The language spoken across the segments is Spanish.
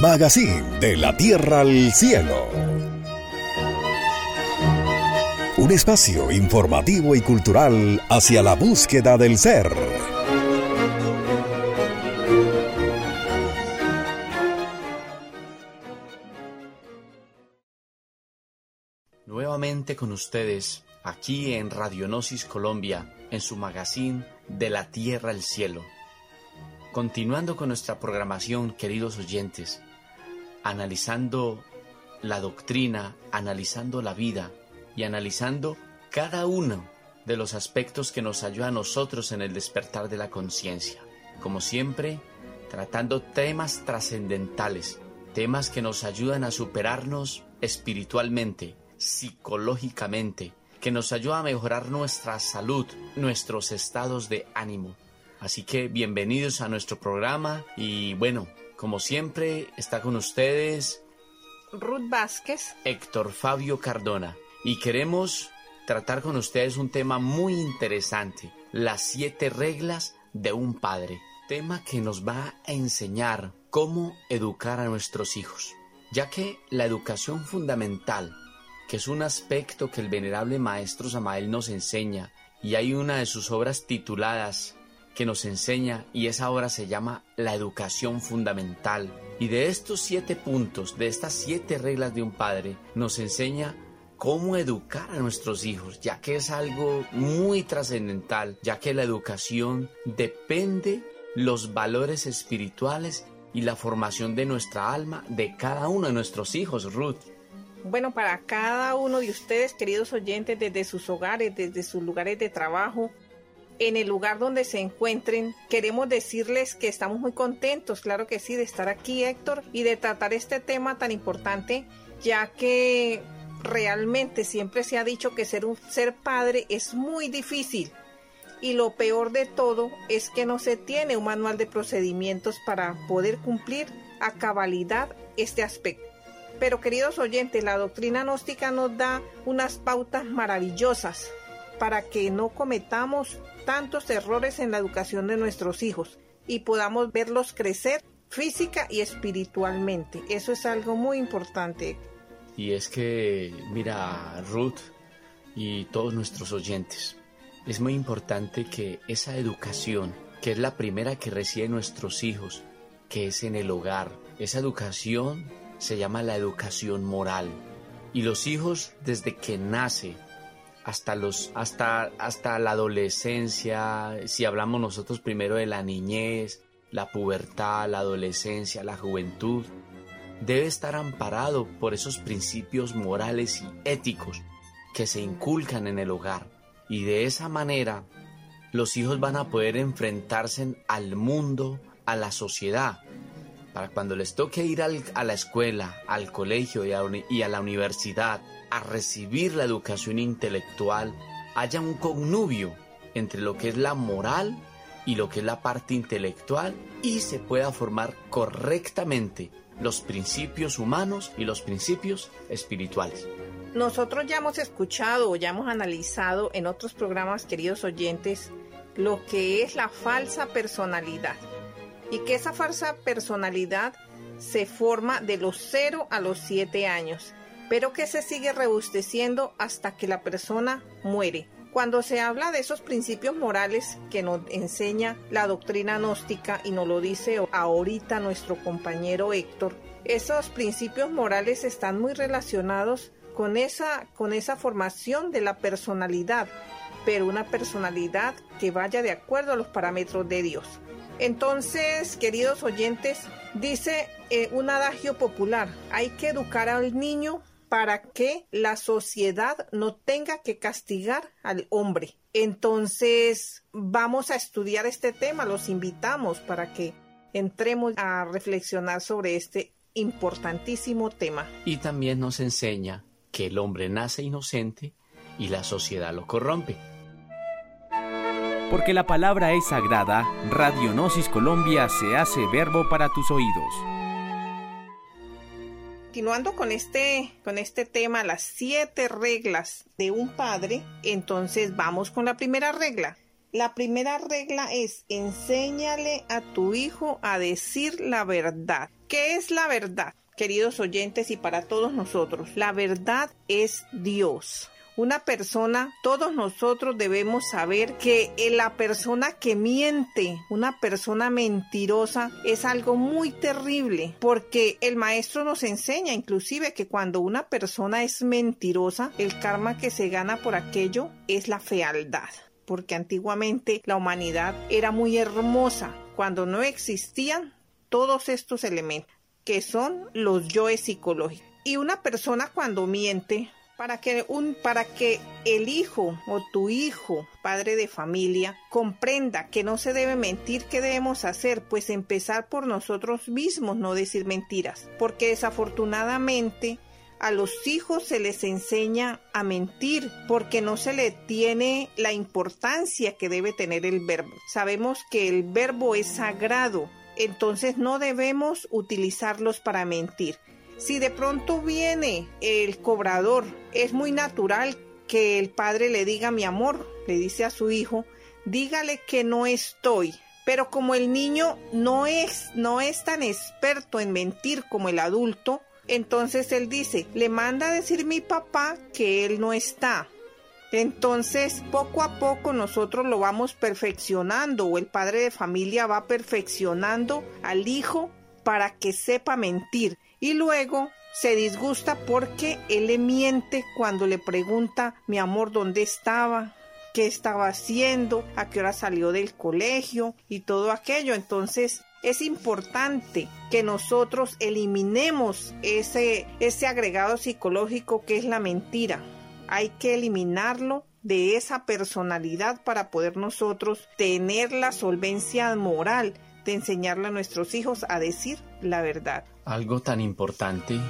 Magazine de la Tierra al Cielo. Un espacio informativo y cultural hacia la búsqueda del ser. Nuevamente con ustedes, aquí en Radionosis Colombia, en su magazine De la Tierra al Cielo. Continuando con nuestra programación, queridos oyentes, analizando la doctrina, analizando la vida y analizando cada uno de los aspectos que nos ayuda a nosotros en el despertar de la conciencia. Como siempre, tratando temas trascendentales, temas que nos ayudan a superarnos espiritualmente, psicológicamente, que nos ayuda a mejorar nuestra salud, nuestros estados de ánimo. Así que bienvenidos a nuestro programa y bueno, como siempre está con ustedes Ruth Vázquez, Héctor Fabio Cardona. Y queremos tratar con ustedes un tema muy interesante, las siete reglas de un padre, tema que nos va a enseñar cómo educar a nuestros hijos, ya que la educación fundamental, que es un aspecto que el venerable maestro Samael nos enseña, y hay una de sus obras tituladas que nos enseña y esa obra se llama La educación fundamental. Y de estos siete puntos, de estas siete reglas de un padre, nos enseña cómo educar a nuestros hijos, ya que es algo muy trascendental, ya que la educación depende los valores espirituales y la formación de nuestra alma de cada uno de nuestros hijos, Ruth. Bueno, para cada uno de ustedes, queridos oyentes, desde sus hogares, desde sus lugares de trabajo, en el lugar donde se encuentren. Queremos decirles que estamos muy contentos, claro que sí, de estar aquí, Héctor, y de tratar este tema tan importante, ya que realmente siempre se ha dicho que ser un ser padre es muy difícil. Y lo peor de todo es que no se tiene un manual de procedimientos para poder cumplir a cabalidad este aspecto. Pero queridos oyentes, la doctrina gnóstica nos da unas pautas maravillosas para que no cometamos tantos errores en la educación de nuestros hijos y podamos verlos crecer física y espiritualmente. Eso es algo muy importante. Y es que, mira, Ruth y todos nuestros oyentes, es muy importante que esa educación, que es la primera que reciben nuestros hijos, que es en el hogar, esa educación se llama la educación moral. Y los hijos desde que nace hasta los hasta hasta la adolescencia, si hablamos nosotros primero de la niñez, la pubertad, la adolescencia, la juventud, debe estar amparado por esos principios morales y éticos que se inculcan en el hogar. Y de esa manera los hijos van a poder enfrentarse al mundo, a la sociedad, para cuando les toque ir a la escuela, al colegio y a la universidad, a recibir la educación intelectual haya un connubio entre lo que es la moral y lo que es la parte intelectual y se pueda formar correctamente los principios humanos y los principios espirituales. Nosotros ya hemos escuchado o ya hemos analizado en otros programas, queridos oyentes, lo que es la falsa personalidad y que esa falsa personalidad se forma de los 0 a los 7 años pero que se sigue rebusteciendo hasta que la persona muere. Cuando se habla de esos principios morales que nos enseña la doctrina gnóstica y nos lo dice ahorita nuestro compañero Héctor, esos principios morales están muy relacionados con esa, con esa formación de la personalidad, pero una personalidad que vaya de acuerdo a los parámetros de Dios. Entonces, queridos oyentes, dice eh, un adagio popular, hay que educar al niño para que la sociedad no tenga que castigar al hombre. Entonces, vamos a estudiar este tema, los invitamos para que entremos a reflexionar sobre este importantísimo tema. Y también nos enseña que el hombre nace inocente y la sociedad lo corrompe. Porque la palabra es sagrada, Radionosis Colombia se hace verbo para tus oídos continuando con este, con este tema, las siete reglas de un padre, entonces vamos con la primera regla. La primera regla es enséñale a tu hijo a decir la verdad. ¿Qué es la verdad? Queridos oyentes y para todos nosotros, la verdad es Dios. Una persona, todos nosotros debemos saber que la persona que miente, una persona mentirosa, es algo muy terrible, porque el maestro nos enseña inclusive que cuando una persona es mentirosa, el karma que se gana por aquello es la fealdad porque antiguamente la humanidad era muy hermosa cuando no existían todos estos elementos que son los yoes psicológicos. Y una persona cuando miente para que un para que el hijo o tu hijo, padre de familia, comprenda que no se debe mentir, ¿qué debemos hacer? Pues empezar por nosotros mismos, no decir mentiras, porque desafortunadamente a los hijos se les enseña a mentir porque no se le tiene la importancia que debe tener el verbo. Sabemos que el verbo es sagrado, entonces no debemos utilizarlos para mentir. Si de pronto viene el cobrador, es muy natural que el padre le diga mi amor, le dice a su hijo, dígale que no estoy. Pero como el niño no es, no es tan experto en mentir como el adulto, entonces él dice, le manda a decir mi papá que él no está. Entonces, poco a poco nosotros lo vamos perfeccionando o el padre de familia va perfeccionando al hijo para que sepa mentir y luego se disgusta porque él le miente cuando le pregunta, mi amor, ¿dónde estaba? ¿Qué estaba haciendo? ¿A qué hora salió del colegio? Y todo aquello. Entonces es importante que nosotros eliminemos ese, ese agregado psicológico que es la mentira. Hay que eliminarlo de esa personalidad para poder nosotros tener la solvencia moral de enseñarle a nuestros hijos a decir la verdad. Algo tan importante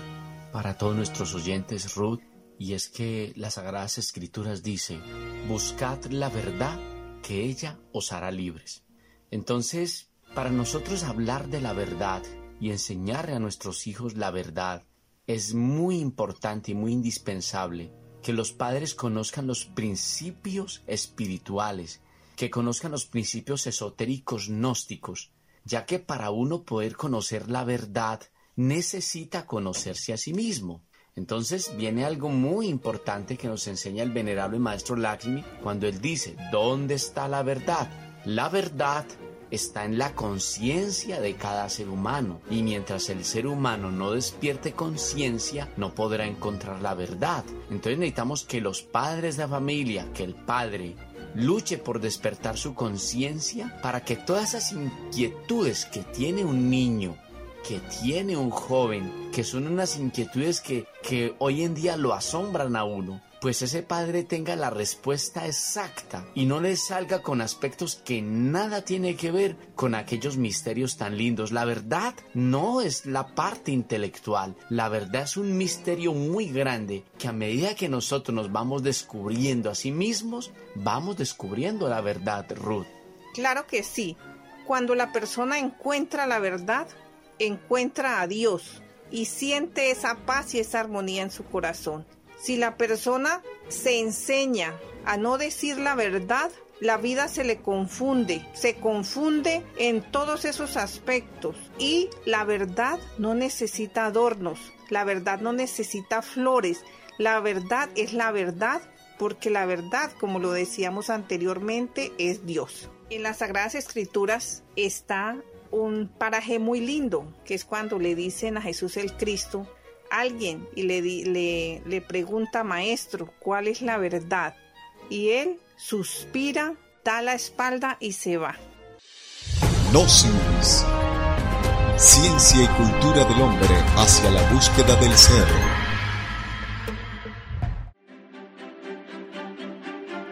para todos nuestros oyentes, Ruth, y es que las Sagradas Escrituras dicen, buscad la verdad que ella os hará libres. Entonces, para nosotros hablar de la verdad y enseñarle a nuestros hijos la verdad, es muy importante y muy indispensable que los padres conozcan los principios espirituales, que conozcan los principios esotéricos gnósticos, ya que para uno poder conocer la verdad necesita conocerse a sí mismo. Entonces viene algo muy importante que nos enseña el venerable maestro Lakshmi cuando él dice, ¿dónde está la verdad? La verdad está en la conciencia de cada ser humano y mientras el ser humano no despierte conciencia no podrá encontrar la verdad. Entonces necesitamos que los padres de familia, que el padre luche por despertar su conciencia para que todas esas inquietudes que tiene un niño, que tiene un joven, que son unas inquietudes que, que hoy en día lo asombran a uno, pues ese padre tenga la respuesta exacta y no le salga con aspectos que nada tiene que ver con aquellos misterios tan lindos. La verdad no es la parte intelectual, la verdad es un misterio muy grande que a medida que nosotros nos vamos descubriendo a sí mismos, vamos descubriendo la verdad, Ruth. Claro que sí. Cuando la persona encuentra la verdad, encuentra a Dios y siente esa paz y esa armonía en su corazón. Si la persona se enseña a no decir la verdad, la vida se le confunde, se confunde en todos esos aspectos y la verdad no necesita adornos, la verdad no necesita flores, la verdad es la verdad porque la verdad, como lo decíamos anteriormente, es Dios. En las Sagradas Escrituras está un paraje muy lindo, que es cuando le dicen a Jesús el Cristo, alguien y le, le, le pregunta, maestro, ¿cuál es la verdad? Y él suspira, da la espalda y se va. Gnosis. Ciencia y cultura del hombre hacia la búsqueda del ser.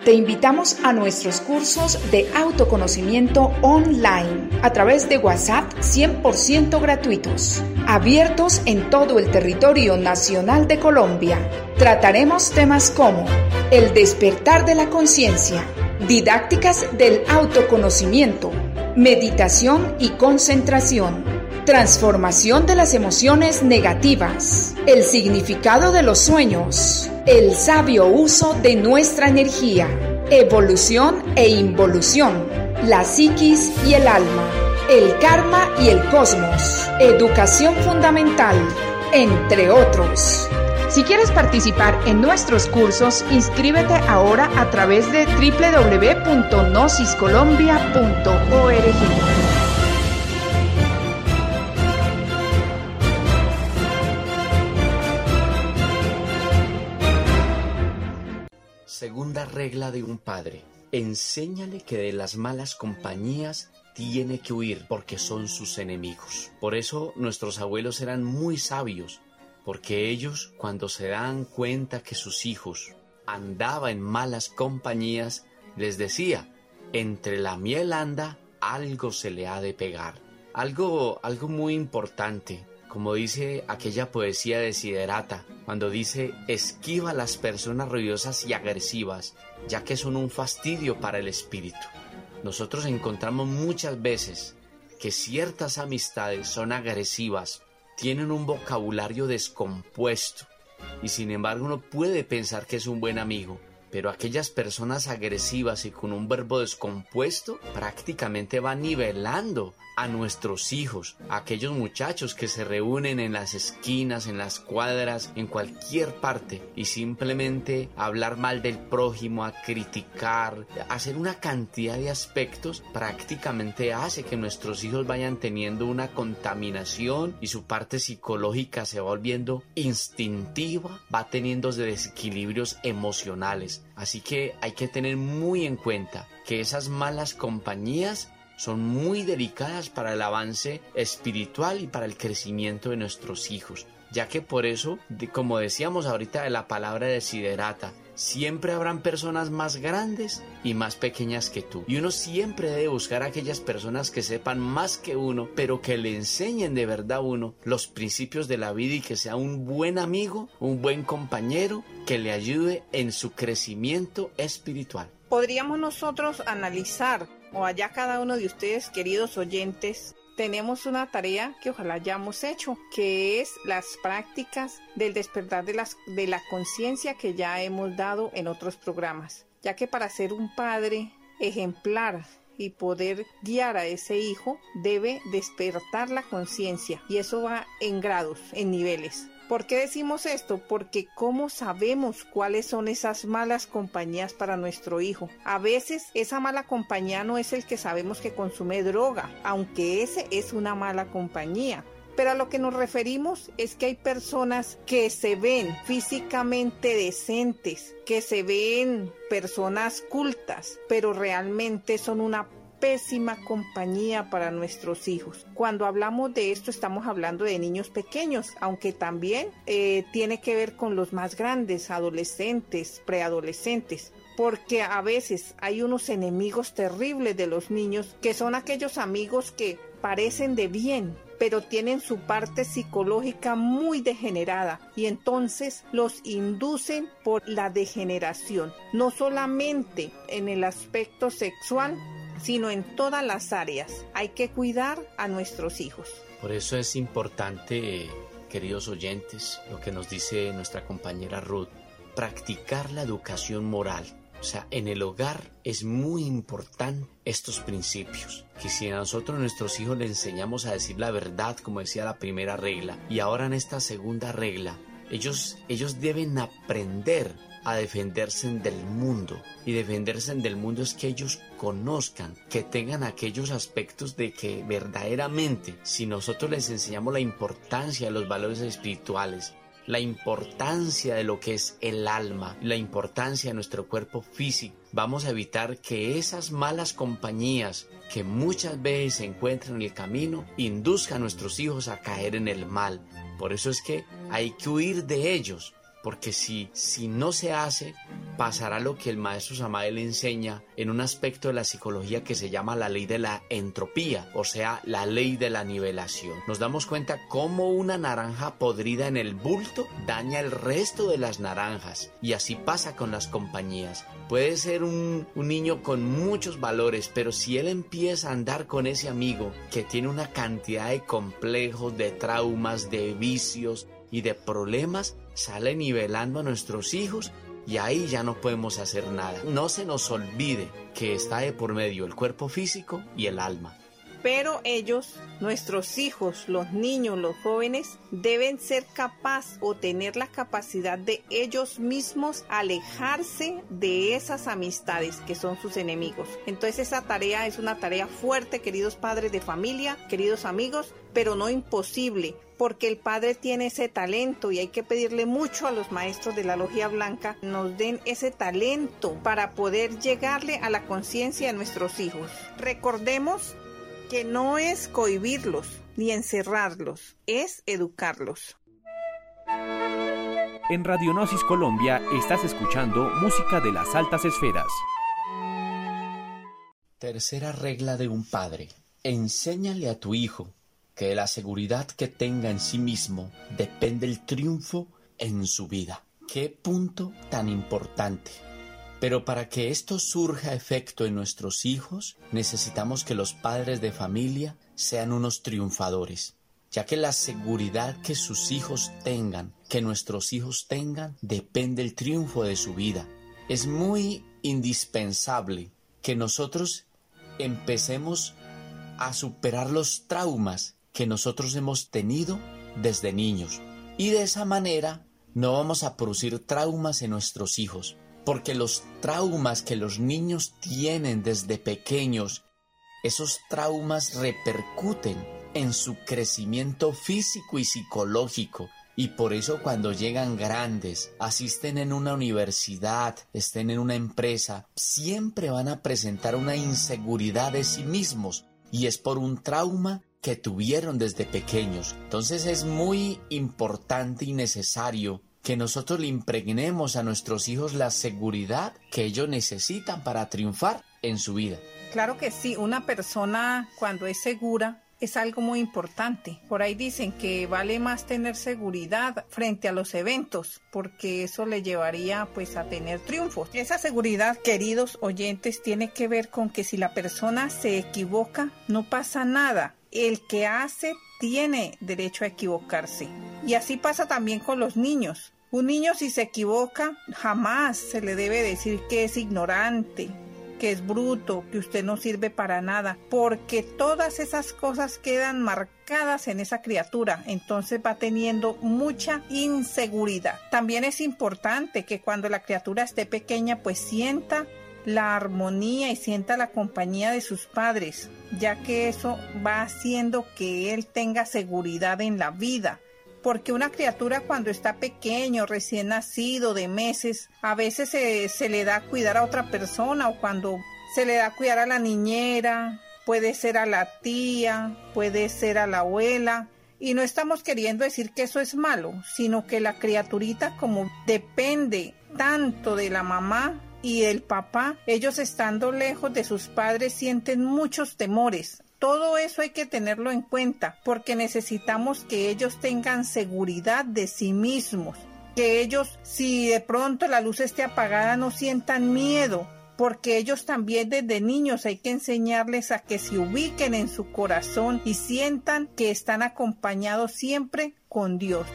Te invitamos a nuestros cursos de autoconocimiento online a través de WhatsApp 100% gratuitos, abiertos en todo el territorio nacional de Colombia. Trataremos temas como el despertar de la conciencia, didácticas del autoconocimiento, meditación y concentración, transformación de las emociones negativas, el significado de los sueños, el sabio uso de nuestra energía, evolución e involución, la psiquis y el alma, el karma y el cosmos, educación fundamental, entre otros. Si quieres participar en nuestros cursos, inscríbete ahora a través de www.nosiscolombia.org. Segunda regla de un padre. Enséñale que de las malas compañías tiene que huir porque son sus enemigos. Por eso nuestros abuelos eran muy sabios, porque ellos cuando se dan cuenta que sus hijos andaba en malas compañías, les decía, entre la miel anda, algo se le ha de pegar. Algo, algo muy importante como dice aquella poesía de Siderata, cuando dice esquiva las personas ruidosas y agresivas, ya que son un fastidio para el espíritu. Nosotros encontramos muchas veces que ciertas amistades son agresivas, tienen un vocabulario descompuesto, y sin embargo uno puede pensar que es un buen amigo, pero aquellas personas agresivas y con un verbo descompuesto prácticamente van nivelando a nuestros hijos, a aquellos muchachos que se reúnen en las esquinas, en las cuadras, en cualquier parte y simplemente hablar mal del prójimo, a criticar, hacer una cantidad de aspectos, prácticamente hace que nuestros hijos vayan teniendo una contaminación y su parte psicológica se va volviendo instintiva, va teniendo desequilibrios emocionales. Así que hay que tener muy en cuenta que esas malas compañías son muy delicadas para el avance espiritual y para el crecimiento de nuestros hijos, ya que por eso, como decíamos ahorita de la palabra desiderata, siempre habrán personas más grandes y más pequeñas que tú. Y uno siempre debe buscar aquellas personas que sepan más que uno, pero que le enseñen de verdad a uno los principios de la vida y que sea un buen amigo, un buen compañero que le ayude en su crecimiento espiritual. Podríamos nosotros analizar o allá cada uno de ustedes, queridos oyentes, tenemos una tarea que ojalá hayamos hecho, que es las prácticas del despertar de, las, de la conciencia que ya hemos dado en otros programas, ya que para ser un padre ejemplar y poder guiar a ese hijo debe despertar la conciencia y eso va en grados, en niveles. ¿Por qué decimos esto? Porque ¿cómo sabemos cuáles son esas malas compañías para nuestro hijo? A veces esa mala compañía no es el que sabemos que consume droga, aunque ese es una mala compañía. Pero a lo que nos referimos es que hay personas que se ven físicamente decentes, que se ven personas cultas, pero realmente son una pésima compañía para nuestros hijos. Cuando hablamos de esto estamos hablando de niños pequeños, aunque también eh, tiene que ver con los más grandes, adolescentes, preadolescentes porque a veces hay unos enemigos terribles de los niños que son aquellos amigos que parecen de bien, pero tienen su parte psicológica muy degenerada y entonces los inducen por la degeneración, no solamente en el aspecto sexual, sino en todas las áreas. Hay que cuidar a nuestros hijos. Por eso es importante, queridos oyentes, lo que nos dice nuestra compañera Ruth, practicar la educación moral. O sea, en el hogar es muy importante estos principios. Que si a nosotros nuestros hijos le enseñamos a decir la verdad, como decía la primera regla, y ahora en esta segunda regla, ellos, ellos deben aprender a defenderse del mundo. Y defenderse del mundo es que ellos conozcan, que tengan aquellos aspectos de que verdaderamente, si nosotros les enseñamos la importancia de los valores espirituales, la importancia de lo que es el alma, la importancia de nuestro cuerpo físico, vamos a evitar que esas malas compañías que muchas veces se encuentran en el camino induzcan a nuestros hijos a caer en el mal. Por eso es que hay que huir de ellos, porque si, si no se hace, pasará lo que el maestro Samael enseña en un aspecto de la psicología que se llama la ley de la entropía, o sea, la ley de la nivelación. Nos damos cuenta cómo una naranja podrida en el bulto daña el resto de las naranjas, y así pasa con las compañías. Puede ser un, un niño con muchos valores, pero si él empieza a andar con ese amigo que tiene una cantidad de complejos, de traumas, de vicios, y de problemas sale nivelando a nuestros hijos y ahí ya no podemos hacer nada. No se nos olvide que está de por medio el cuerpo físico y el alma. Pero ellos, nuestros hijos, los niños, los jóvenes, deben ser capaz o tener la capacidad de ellos mismos alejarse de esas amistades que son sus enemigos. Entonces esa tarea es una tarea fuerte, queridos padres de familia, queridos amigos, pero no imposible, porque el padre tiene ese talento y hay que pedirle mucho a los maestros de la logia blanca nos den ese talento para poder llegarle a la conciencia de nuestros hijos. Recordemos que no es cohibirlos ni encerrarlos, es educarlos. En Radionosis Colombia estás escuchando música de las altas esferas. Tercera regla de un padre. Enséñale a tu hijo que de la seguridad que tenga en sí mismo depende el triunfo en su vida. Qué punto tan importante. Pero para que esto surja efecto en nuestros hijos, necesitamos que los padres de familia sean unos triunfadores, ya que la seguridad que sus hijos tengan, que nuestros hijos tengan, depende del triunfo de su vida. Es muy indispensable que nosotros empecemos a superar los traumas que nosotros hemos tenido desde niños. Y de esa manera no vamos a producir traumas en nuestros hijos porque los traumas que los niños tienen desde pequeños, esos traumas repercuten en su crecimiento físico y psicológico. Y por eso cuando llegan grandes, asisten en una universidad, estén en una empresa, siempre van a presentar una inseguridad de sí mismos. Y es por un trauma que tuvieron desde pequeños. Entonces es muy importante y necesario que nosotros le impregnemos a nuestros hijos la seguridad que ellos necesitan para triunfar en su vida. Claro que sí, una persona cuando es segura es algo muy importante. Por ahí dicen que vale más tener seguridad frente a los eventos, porque eso le llevaría pues a tener triunfos. Esa seguridad, queridos oyentes, tiene que ver con que si la persona se equivoca, no pasa nada. El que hace tiene derecho a equivocarse. Y así pasa también con los niños. Un niño si se equivoca, jamás se le debe decir que es ignorante, que es bruto, que usted no sirve para nada, porque todas esas cosas quedan marcadas en esa criatura, entonces va teniendo mucha inseguridad. También es importante que cuando la criatura esté pequeña, pues sienta la armonía y sienta la compañía de sus padres, ya que eso va haciendo que él tenga seguridad en la vida porque una criatura cuando está pequeño, recién nacido, de meses, a veces se, le da a cuidar a otra persona o cuando se le da a cuidar a la niñera, puede ser a la tía, puede ser a la abuela. Y no estamos queriendo decir que eso es malo, sino que la criaturita como depende tanto de la mamá y del papá, ellos estando lejos de sus padres sienten muchos temores, todo eso hay que tenerlo en cuenta porque necesitamos que ellos tengan seguridad de sí mismos, que ellos si de pronto la luz esté apagada no sientan miedo, porque ellos también desde niños hay que enseñarles a que se ubiquen en su corazón y sientan que están acompañados siempre con Dios.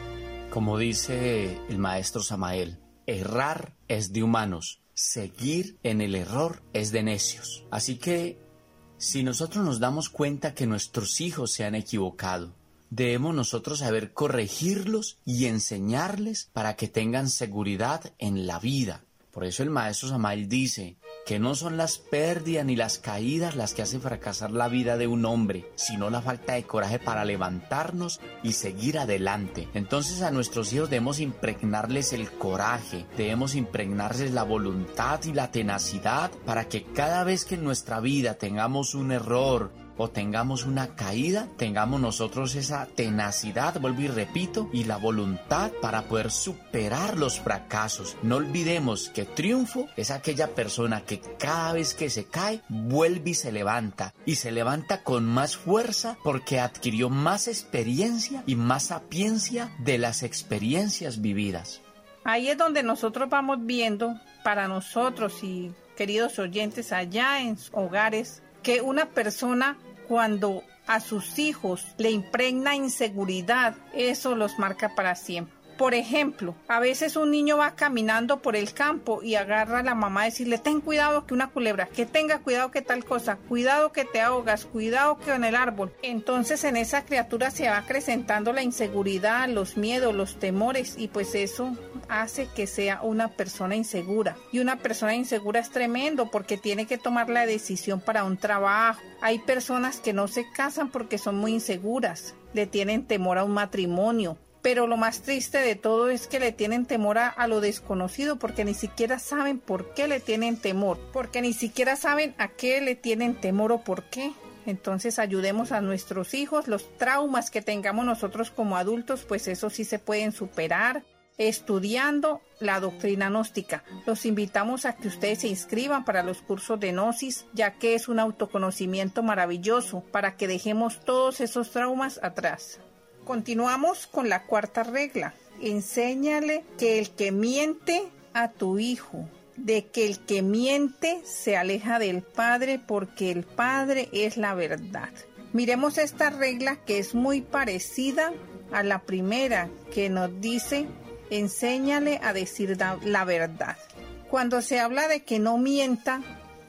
Como dice el maestro Samael, errar es de humanos, seguir en el error es de necios. Así que si nosotros nos damos cuenta que nuestros hijos se han equivocado, debemos nosotros saber corregirlos y enseñarles para que tengan seguridad en la vida. Por eso el maestro Samael dice que no son las pérdidas ni las caídas las que hacen fracasar la vida de un hombre, sino la falta de coraje para levantarnos y seguir adelante. Entonces a nuestros hijos debemos impregnarles el coraje, debemos impregnarles la voluntad y la tenacidad para que cada vez que en nuestra vida tengamos un error, o tengamos una caída, tengamos nosotros esa tenacidad, vuelvo y repito, y la voluntad para poder superar los fracasos. No olvidemos que triunfo es aquella persona que cada vez que se cae, vuelve y se levanta, y se levanta con más fuerza porque adquirió más experiencia y más sapiencia de las experiencias vividas. Ahí es donde nosotros vamos viendo para nosotros y queridos oyentes allá en hogares que una persona cuando a sus hijos le impregna inseguridad, eso los marca para siempre. Por ejemplo, a veces un niño va caminando por el campo y agarra a la mamá a decirle, ten cuidado que una culebra, que tenga cuidado que tal cosa, cuidado que te ahogas, cuidado que en el árbol. Entonces en esa criatura se va acrecentando la inseguridad, los miedos, los temores y pues eso hace que sea una persona insegura. Y una persona insegura es tremendo porque tiene que tomar la decisión para un trabajo. Hay personas que no se casan porque son muy inseguras, le tienen temor a un matrimonio, pero lo más triste de todo es que le tienen temor a, lo desconocido porque ni siquiera saben por qué le tienen temor, porque ni siquiera saben a qué le tienen temor o por qué. Entonces ayudemos a nuestros hijos, los traumas que tengamos nosotros como adultos, pues eso sí se pueden superar estudiando la doctrina gnóstica. Los invitamos a que ustedes se inscriban para los cursos de Gnosis, ya que es un autoconocimiento maravilloso para que dejemos todos esos traumas atrás. Continuamos con la cuarta regla. Enséñale que el que miente a tu hijo, de que el que miente se aleja del Padre porque el Padre es la verdad. Miremos esta regla que es muy parecida a la primera que nos dice enséñale a decir la verdad. Cuando se habla de que no mienta,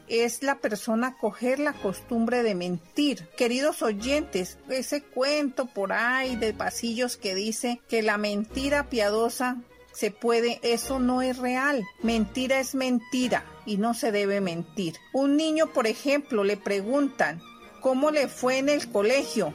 es la persona coger la costumbre de mentir. Queridos oyentes, ese cuento por ahí de pasillos que dice que la mentira piadosa se puede, eso no es real. Mentira es mentira y no se debe mentir. Un niño, por ejemplo, le preguntan, ¿cómo le fue en el colegio?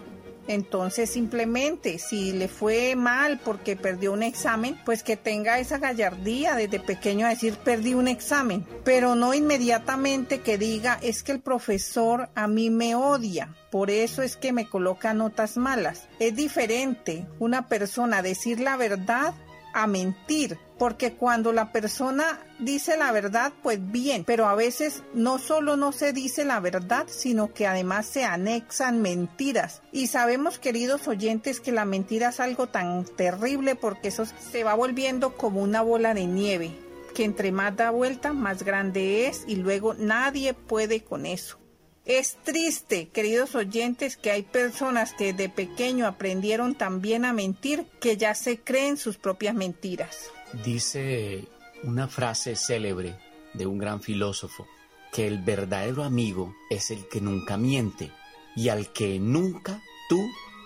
Entonces simplemente si le fue mal porque perdió un examen, pues que tenga esa gallardía desde pequeño a decir perdí un examen, pero no inmediatamente que diga es que el profesor a mí me odia. Por eso es que me coloca notas malas. Es diferente una persona decir la verdad a mentir, porque cuando la persona dice la verdad, pues bien, pero a veces no solo no se dice la verdad, sino que además se anexan mentiras. Y sabemos, queridos oyentes, que la mentira es algo tan terrible porque eso se va volviendo como una bola de nieve, que entre más da vuelta, más grande es y luego nadie puede con eso. Es triste, queridos oyentes, que hay personas que de pequeño aprendieron también a mentir que ya se creen sus propias mentiras. Dice una frase célebre de un gran filósofo, que el verdadero amigo es el que nunca miente y al que nunca tú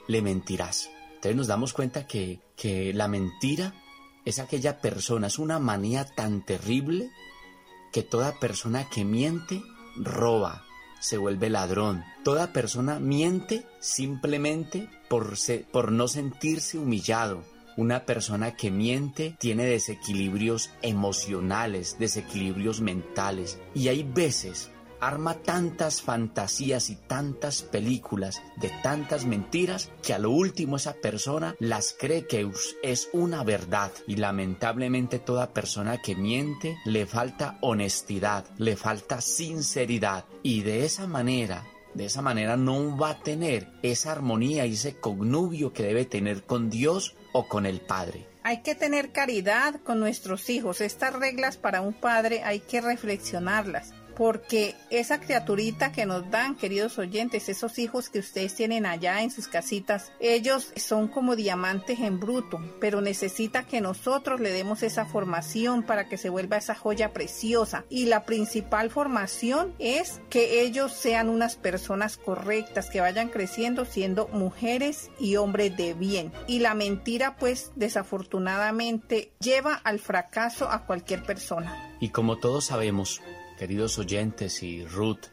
le mentirás. Entonces nos damos cuenta que, que la mentira es aquella persona, es una manía tan terrible que toda persona que miente roba, se vuelve ladrón. Toda persona miente simplemente por, por no sentirse humillado. Una persona que miente tiene desequilibrios emocionales, desequilibrios mentales. Y hay veces arma tantas fantasías y tantas películas de tantas mentiras que a lo último esa persona las cree que es una verdad y lamentablemente toda persona que miente le falta honestidad, le falta sinceridad y de esa manera de esa manera no va a tener esa armonía y ese connubio que debe tener con Dios o con el Padre. Hay que tener caridad con nuestros hijos. Estas reglas para un padre hay que reflexionarlas porque esa criaturita que nos dan, queridos oyentes, esos hijos que ustedes tienen allá en sus casitas, ellos son como diamantes en bruto, pero necesita que nosotros le demos esa formación para que se vuelva esa joya preciosa. Y la principal formación es que ellos sean unas personas correctas, que vayan creciendo siendo mujeres y hombres de bien. Y la mentira, pues, desafortunadamente, lleva al fracaso a cualquier persona. Y como todos sabemos, queridos oyentes y Ruth,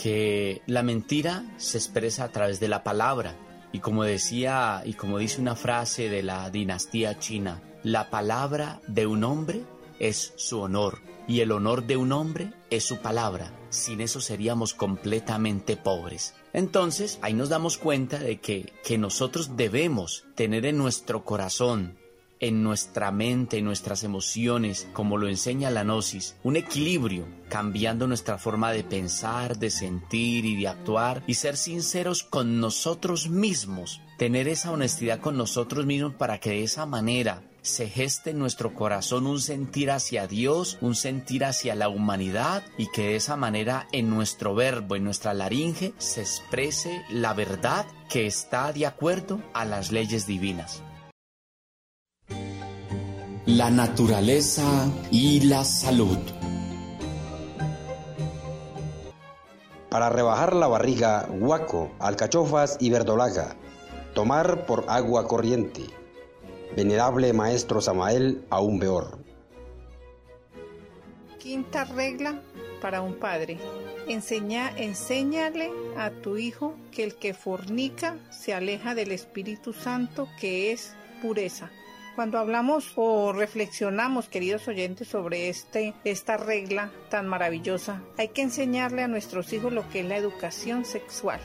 que la mentira se expresa a través de la palabra. Y como decía y como dice una frase de la dinastía china, la palabra de un hombre es su honor y el honor de un hombre es su palabra. Sin eso seríamos completamente pobres. Entonces ahí nos damos cuenta de que, que nosotros debemos tener en nuestro corazón en nuestra mente, en nuestras emociones, como lo enseña la gnosis, un equilibrio, cambiando nuestra forma de pensar, de sentir y de actuar y ser sinceros con nosotros mismos, tener esa honestidad con nosotros mismos para que de esa manera se geste en nuestro corazón un sentir hacia Dios, un sentir hacia la humanidad y que de esa manera en nuestro verbo, en nuestra laringe, se exprese la verdad que está de acuerdo a las leyes divinas. La naturaleza y la salud. Para rebajar la barriga, guaco, alcachofas y verdolaga. Tomar por agua corriente. Venerable Maestro Samael, aún peor. Quinta regla para un padre. Enseña, enséñale a tu hijo que el que fornica se aleja del Espíritu Santo, que es pureza. Cuando hablamos o reflexionamos, queridos oyentes, sobre este, esta regla tan maravillosa, hay que enseñarle a nuestros hijos lo que es la educación sexual.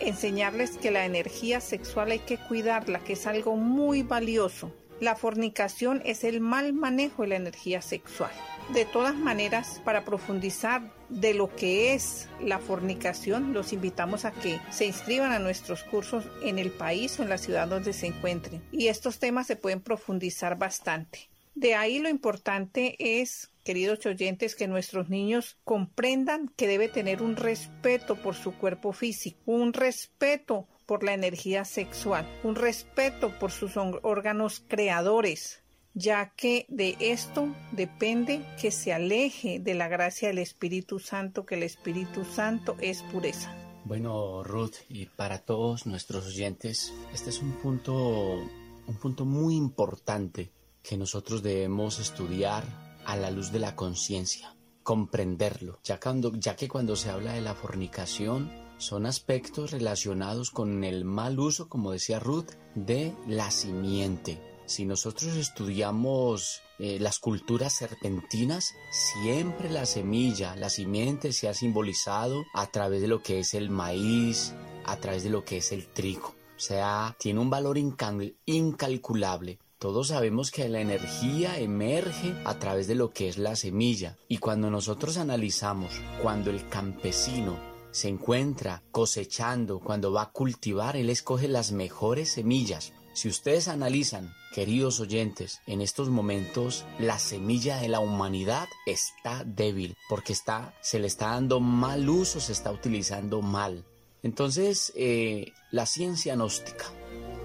Enseñarles que la energía sexual hay que cuidarla, que es algo muy valioso. La fornicación es el mal manejo de la energía sexual. De todas maneras, para profundizar de lo que es la fornicación, los invitamos a que se inscriban a nuestros cursos en el país o en la ciudad donde se encuentren. Y estos temas se pueden profundizar bastante. De ahí lo importante es, queridos oyentes, que nuestros niños comprendan que debe tener un respeto por su cuerpo físico, un respeto por la energía sexual, un respeto por sus órganos creadores, ya que de esto depende que se aleje de la gracia del Espíritu Santo, que el Espíritu Santo es pureza. Bueno, Ruth, y para todos nuestros oyentes, este es un punto, un punto muy importante que nosotros debemos estudiar a la luz de la conciencia, comprenderlo, ya, cuando, ya que cuando se habla de la fornicación, son aspectos relacionados con el mal uso, como decía Ruth, de la simiente. Si nosotros estudiamos eh, las culturas serpentinas, siempre la semilla, la simiente se ha simbolizado a través de lo que es el maíz, a través de lo que es el trigo. O sea, tiene un valor incalculable. Todos sabemos que la energía emerge a través de lo que es la semilla. Y cuando nosotros analizamos, cuando el campesino se encuentra cosechando, cuando va a cultivar, él escoge las mejores semillas si ustedes analizan, queridos oyentes, en estos momentos la semilla de la humanidad está débil porque está, se le está dando mal uso, se está utilizando mal. Entonces, eh, la ciencia gnóstica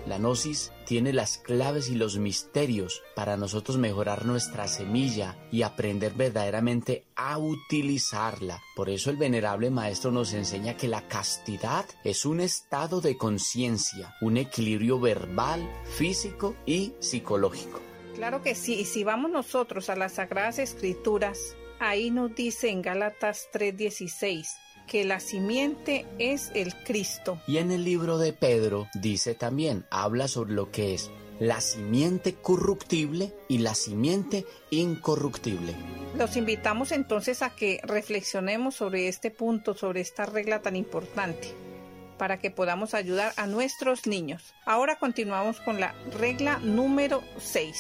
la Gnosis tiene las claves y los misterios para nosotros mejorar nuestra semilla y aprender verdaderamente a utilizarla. Por eso el venerable maestro nos enseña que la castidad es un estado de conciencia, un equilibrio verbal, físico y psicológico. Claro que sí, y si vamos nosotros a las Sagradas Escrituras, ahí nos dice en Gálatas 3:16, que la simiente es el Cristo. Y en el libro de Pedro dice también, habla sobre lo que es la simiente corruptible y la simiente incorruptible. Los invitamos entonces a que reflexionemos sobre este punto, sobre esta regla tan importante para que podamos ayudar a nuestros niños. Ahora continuamos con la regla número 6.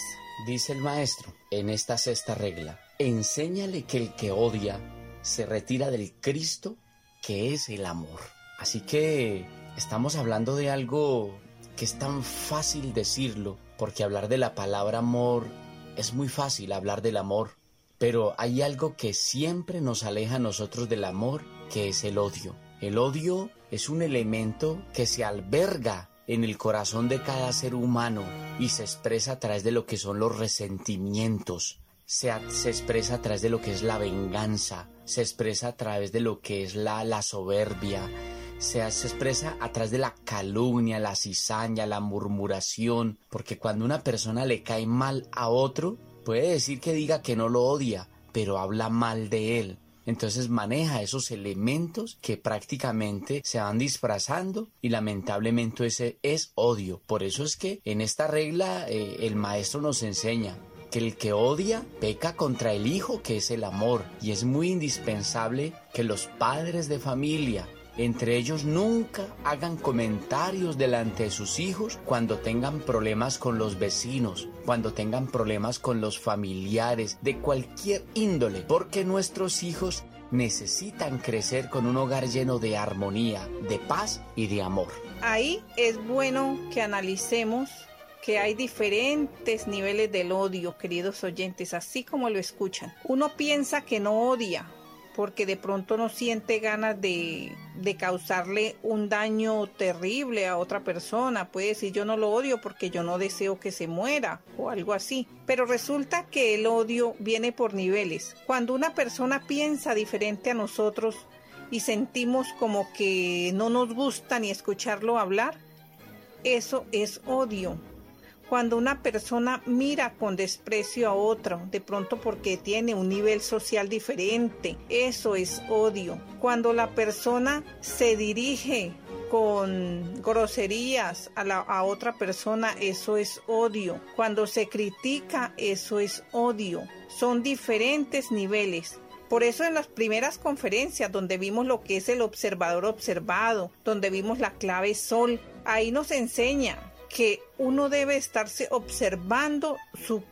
Dice el maestro en esta sexta regla, enséñale que el que odia se retira del Cristo que es el amor. Así que estamos hablando de algo que es tan fácil decirlo, porque hablar de la palabra amor es muy fácil hablar del amor, pero hay algo que siempre nos aleja a nosotros del amor, que es el odio. El odio es un elemento que se alberga en el corazón de cada ser humano y se expresa a través de lo que son los resentimientos, se, expresa a través de lo que es la venganza, se expresa a través de lo que es la, la soberbia, se, se, expresa a través de la calumnia, la cizaña, la murmuración, porque cuando una persona le cae mal a otro, puede decir que diga que no lo odia, pero habla mal de él. Entonces maneja esos elementos que prácticamente se van disfrazando y lamentablemente ese es odio. Por eso es que en esta regla eh, el maestro nos enseña el que odia peca contra el hijo que es el amor y es muy indispensable que los padres de familia entre ellos nunca hagan comentarios delante de sus hijos cuando tengan problemas con los vecinos, cuando tengan problemas con los familiares, de cualquier índole, porque nuestros hijos necesitan crecer con un hogar lleno de armonía, de paz y de amor. Ahí es bueno que analicemos que hay diferentes niveles del odio, queridos oyentes, así como lo escuchan. Uno piensa que no odia, porque de pronto no siente ganas de, de, causarle un daño terrible a otra persona. Puede decir yo no lo odio porque yo no deseo que se muera o algo así. Pero resulta que el odio viene por niveles. Cuando una persona piensa diferente a nosotros y sentimos como que no nos gusta ni escucharlo hablar, eso es odio cuando una persona mira con desprecio a otro, de pronto porque tiene un nivel social diferente, eso es odio. Cuando la persona se dirige con groserías a, la, a otra persona, eso es odio. Cuando se critica, eso es odio. Son diferentes niveles. Por eso en las primeras conferencias donde vimos lo que es el observador observado, donde vimos la clave sol, ahí nos enseña que uno debe estarse observando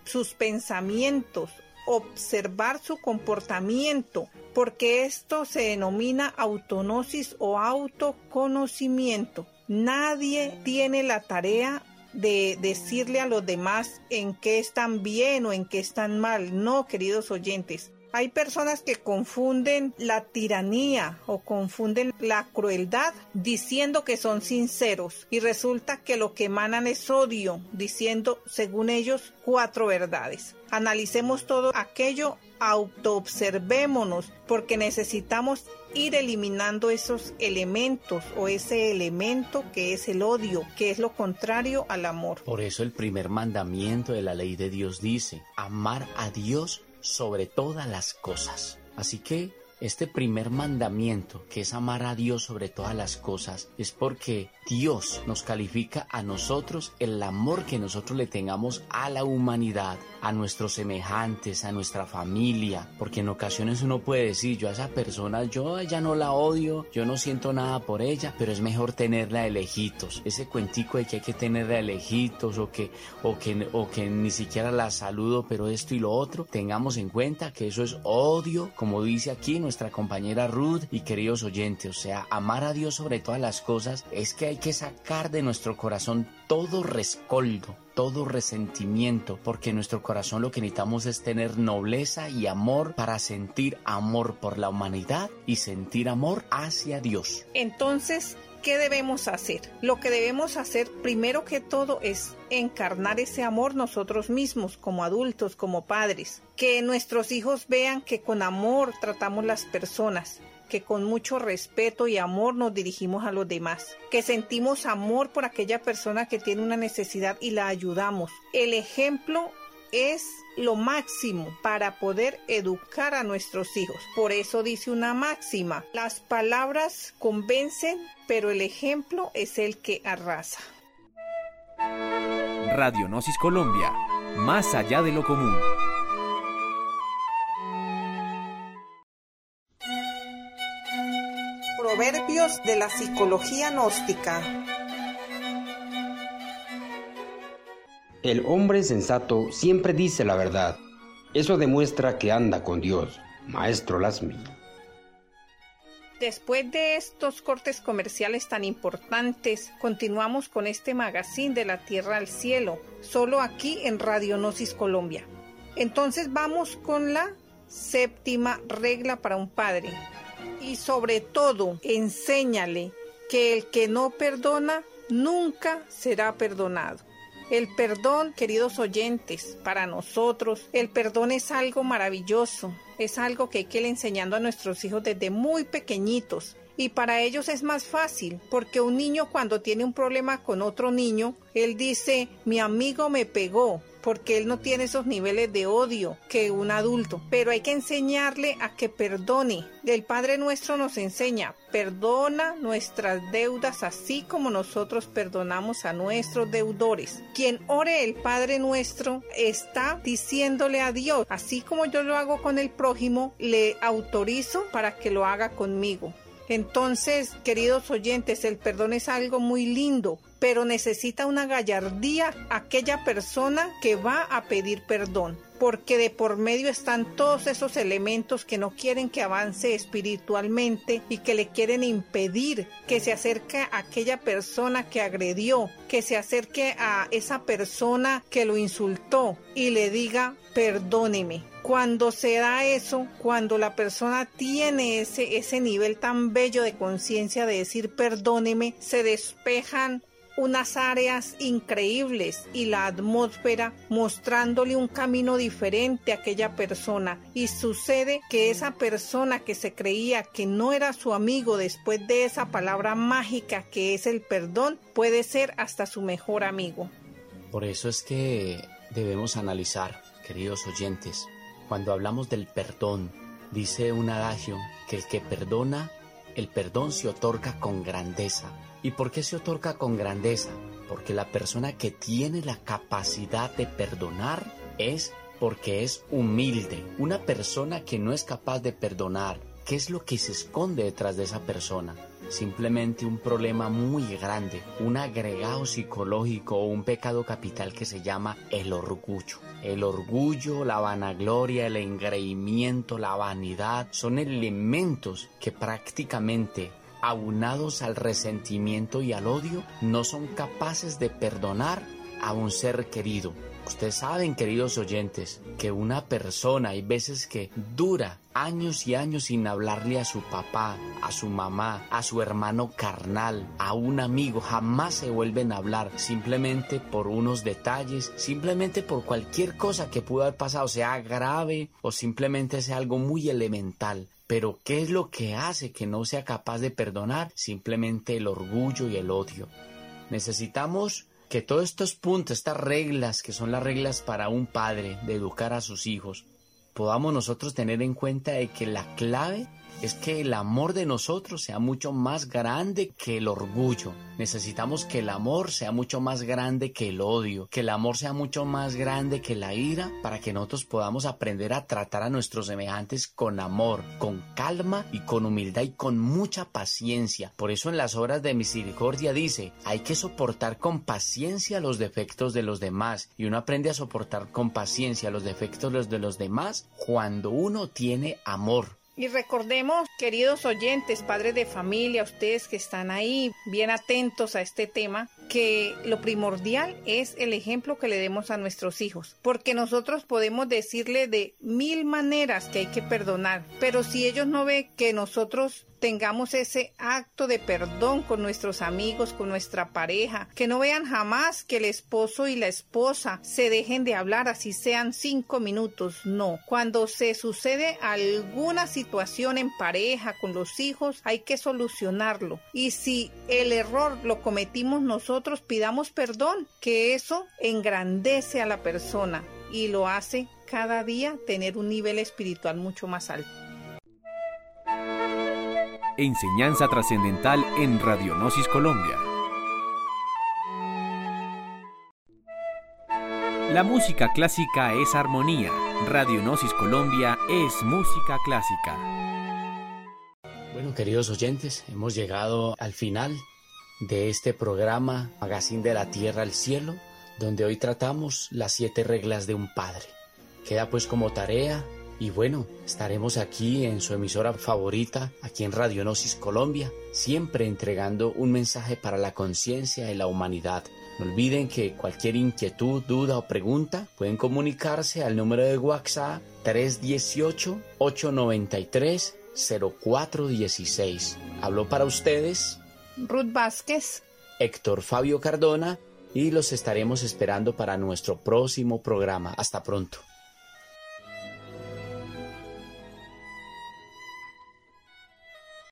sus pensamientos, observar su comportamiento, porque esto se denomina autonosis o autoconocimiento. Nadie tiene la tarea de decirle a los demás en qué están bien o en qué están mal. No, queridos oyentes. Hay personas que confunden la tiranía o confunden la crueldad diciendo que son sinceros y resulta que lo que emanan es odio, diciendo, según ellos, cuatro verdades. Analicemos todo aquello, autoobservémonos, porque necesitamos ir eliminando esos elementos o ese elemento que es el odio, que es lo contrario al amor. Por eso el primer mandamiento de la ley de Dios dice, amar a Dios sobre todas las cosas. Así que este primer mandamiento, que es amar a Dios sobre todas las cosas, es porque Dios nos califica a nosotros el amor que nosotros le tengamos a la humanidad, a nuestros semejantes, a nuestra familia, porque en ocasiones uno puede decir, yo a esa persona, yo ya no la odio, yo no siento nada por ella, pero es mejor tenerla de lejitos. Ese cuentico de que hay que tenerla de lejitos o que, o que, o que ni siquiera la saludo, pero esto y lo otro, tengamos en cuenta que eso es odio, como dice aquí nuestra compañera Ruth y queridos oyentes, o sea, amar a Dios sobre todas las cosas es que hay que sacar de nuestro corazón todo rescoldo, todo resentimiento, porque en nuestro corazón lo que necesitamos es tener nobleza y amor para sentir amor por la humanidad y sentir amor hacia Dios. Entonces, ¿qué debemos hacer? Lo que debemos hacer primero que todo es encarnar ese amor nosotros mismos como adultos, como padres. Que nuestros hijos vean que con amor tratamos las personas, que con mucho respeto y amor nos dirigimos a los demás, que sentimos amor por aquella persona que tiene una necesidad y la ayudamos. El ejemplo es lo máximo para poder educar a nuestros hijos. Por eso dice una máxima, las palabras convencen, pero el ejemplo es el que arrasa. Radionosis Colombia, más allá de lo común. Proverbios de la psicología gnóstica. El hombre sensato siempre dice la verdad. Eso demuestra que anda con Dios. Maestro Lasmi. Después de estos cortes comerciales tan importantes, continuamos con este magazine de la Tierra al Cielo, solo aquí en Radionosis Colombia. Entonces vamos con la séptima regla para un padre. Y sobre todo, enséñale que el que no perdona nunca será perdonado. El perdón, queridos oyentes, para nosotros, el perdón es algo maravilloso, es algo que hay que ir enseñando a nuestros hijos desde muy pequeñitos. Y para ellos es más fácil, porque un niño cuando tiene un problema con otro niño, él dice, mi amigo me pegó, porque él no tiene esos niveles de odio que un adulto. Pero hay que enseñarle a que perdone. El Padre nuestro nos enseña, perdona nuestras deudas así como nosotros perdonamos a nuestros deudores. Quien ore el Padre nuestro está diciéndole a Dios, así como yo lo hago con el prójimo, le autorizo para que lo haga conmigo. Entonces, queridos oyentes, el perdón es algo muy lindo, pero necesita una gallardía aquella persona que va a pedir perdón, porque de por medio están todos esos elementos que no quieren que avance espiritualmente y que le quieren impedir que se acerque a aquella persona que agredió, que se acerque a esa persona que lo insultó y le diga perdóneme Cuando se da eso, cuando la persona tiene ese, ese nivel tan bello de conciencia de decir perdóneme, se despejan unas áreas increíbles y la atmósfera mostrándole un camino diferente a aquella persona y sucede que esa persona que se creía que no era su amigo después de esa palabra mágica que es el perdón puede ser hasta su mejor amigo. Por eso es que debemos analizar, queridos oyentes, cuando hablamos del perdón, dice un adagio que el que perdona, el perdón se otorga con grandeza ¿Y por qué se otorga con grandeza? Porque la persona que tiene la capacidad de perdonar es porque es humilde. Una persona que no es capaz de perdonar, ¿qué es lo que se esconde detrás de esa persona? Simplemente un problema muy grande, un agregado psicológico o un pecado capital que se llama el orgullo. El orgullo, la vanagloria, el engreimiento, la vanidad son elementos que prácticamente aunados al resentimiento y al odio, no son capaces de perdonar a un ser querido. Ustedes saben, queridos oyentes, que una persona hay veces que dura años y años sin hablarle a su papá, a su mamá, a su hermano carnal, a un amigo, jamás se vuelven a hablar, simplemente por unos detalles, simplemente por cualquier cosa que pudo haber pasado, sea grave o simplemente sea algo muy elemental. Pero ¿qué es lo que hace que no sea capaz de perdonar? Simplemente el orgullo y el odio. Necesitamos que todos estos puntos, estas reglas que son las reglas para un padre de educar a sus hijos, podamos nosotros tener en cuenta de que la clave es que el amor de nosotros sea mucho más grande que el orgullo. Necesitamos que el amor sea mucho más grande que el odio, que el amor sea mucho más grande que la ira, para que nosotros podamos aprender a tratar a nuestros semejantes con amor, con calma y con humildad y con mucha paciencia. Por eso en las obras de misericordia dice, hay que soportar con paciencia los defectos de los demás y uno aprende a soportar con paciencia los defectos de los demás cuando uno tiene amor y recordemos, queridos oyentes, padres de familia, ustedes que están ahí bien atentos a este tema, que lo primordial es el ejemplo que le demos a nuestros hijos, porque nosotros podemos decirle de mil maneras que hay que perdonar, pero si ellos no ven que nosotros tengamos ese acto de perdón con nuestros amigos, con nuestra pareja, que no vean jamás que el esposo y la esposa se dejen de hablar así sean cinco minutos, no. Cuando se sucede alguna situación en pareja con los hijos, hay que solucionarlo. Y si el error lo cometimos nosotros, pidamos perdón, que eso engrandece a la persona y lo hace cada día tener un nivel espiritual mucho más alto. Enseñanza trascendental en Radionosis Colombia. La música clásica es armonía. Radionosis Colombia es música clásica. Bueno, queridos oyentes, hemos llegado al final de este programa Magazine de la Tierra al Cielo, donde hoy tratamos las siete reglas de un padre. Queda pues como tarea y bueno, estaremos aquí en su emisora favorita, aquí en Radionosis Colombia, siempre entregando un mensaje para la conciencia y la humanidad. No olviden que cualquier inquietud, duda o pregunta pueden comunicarse al número de WhatsApp 318-893-0416. Habló para ustedes Ruth Vázquez, Héctor Fabio Cardona y los estaremos esperando para nuestro próximo programa. Hasta pronto.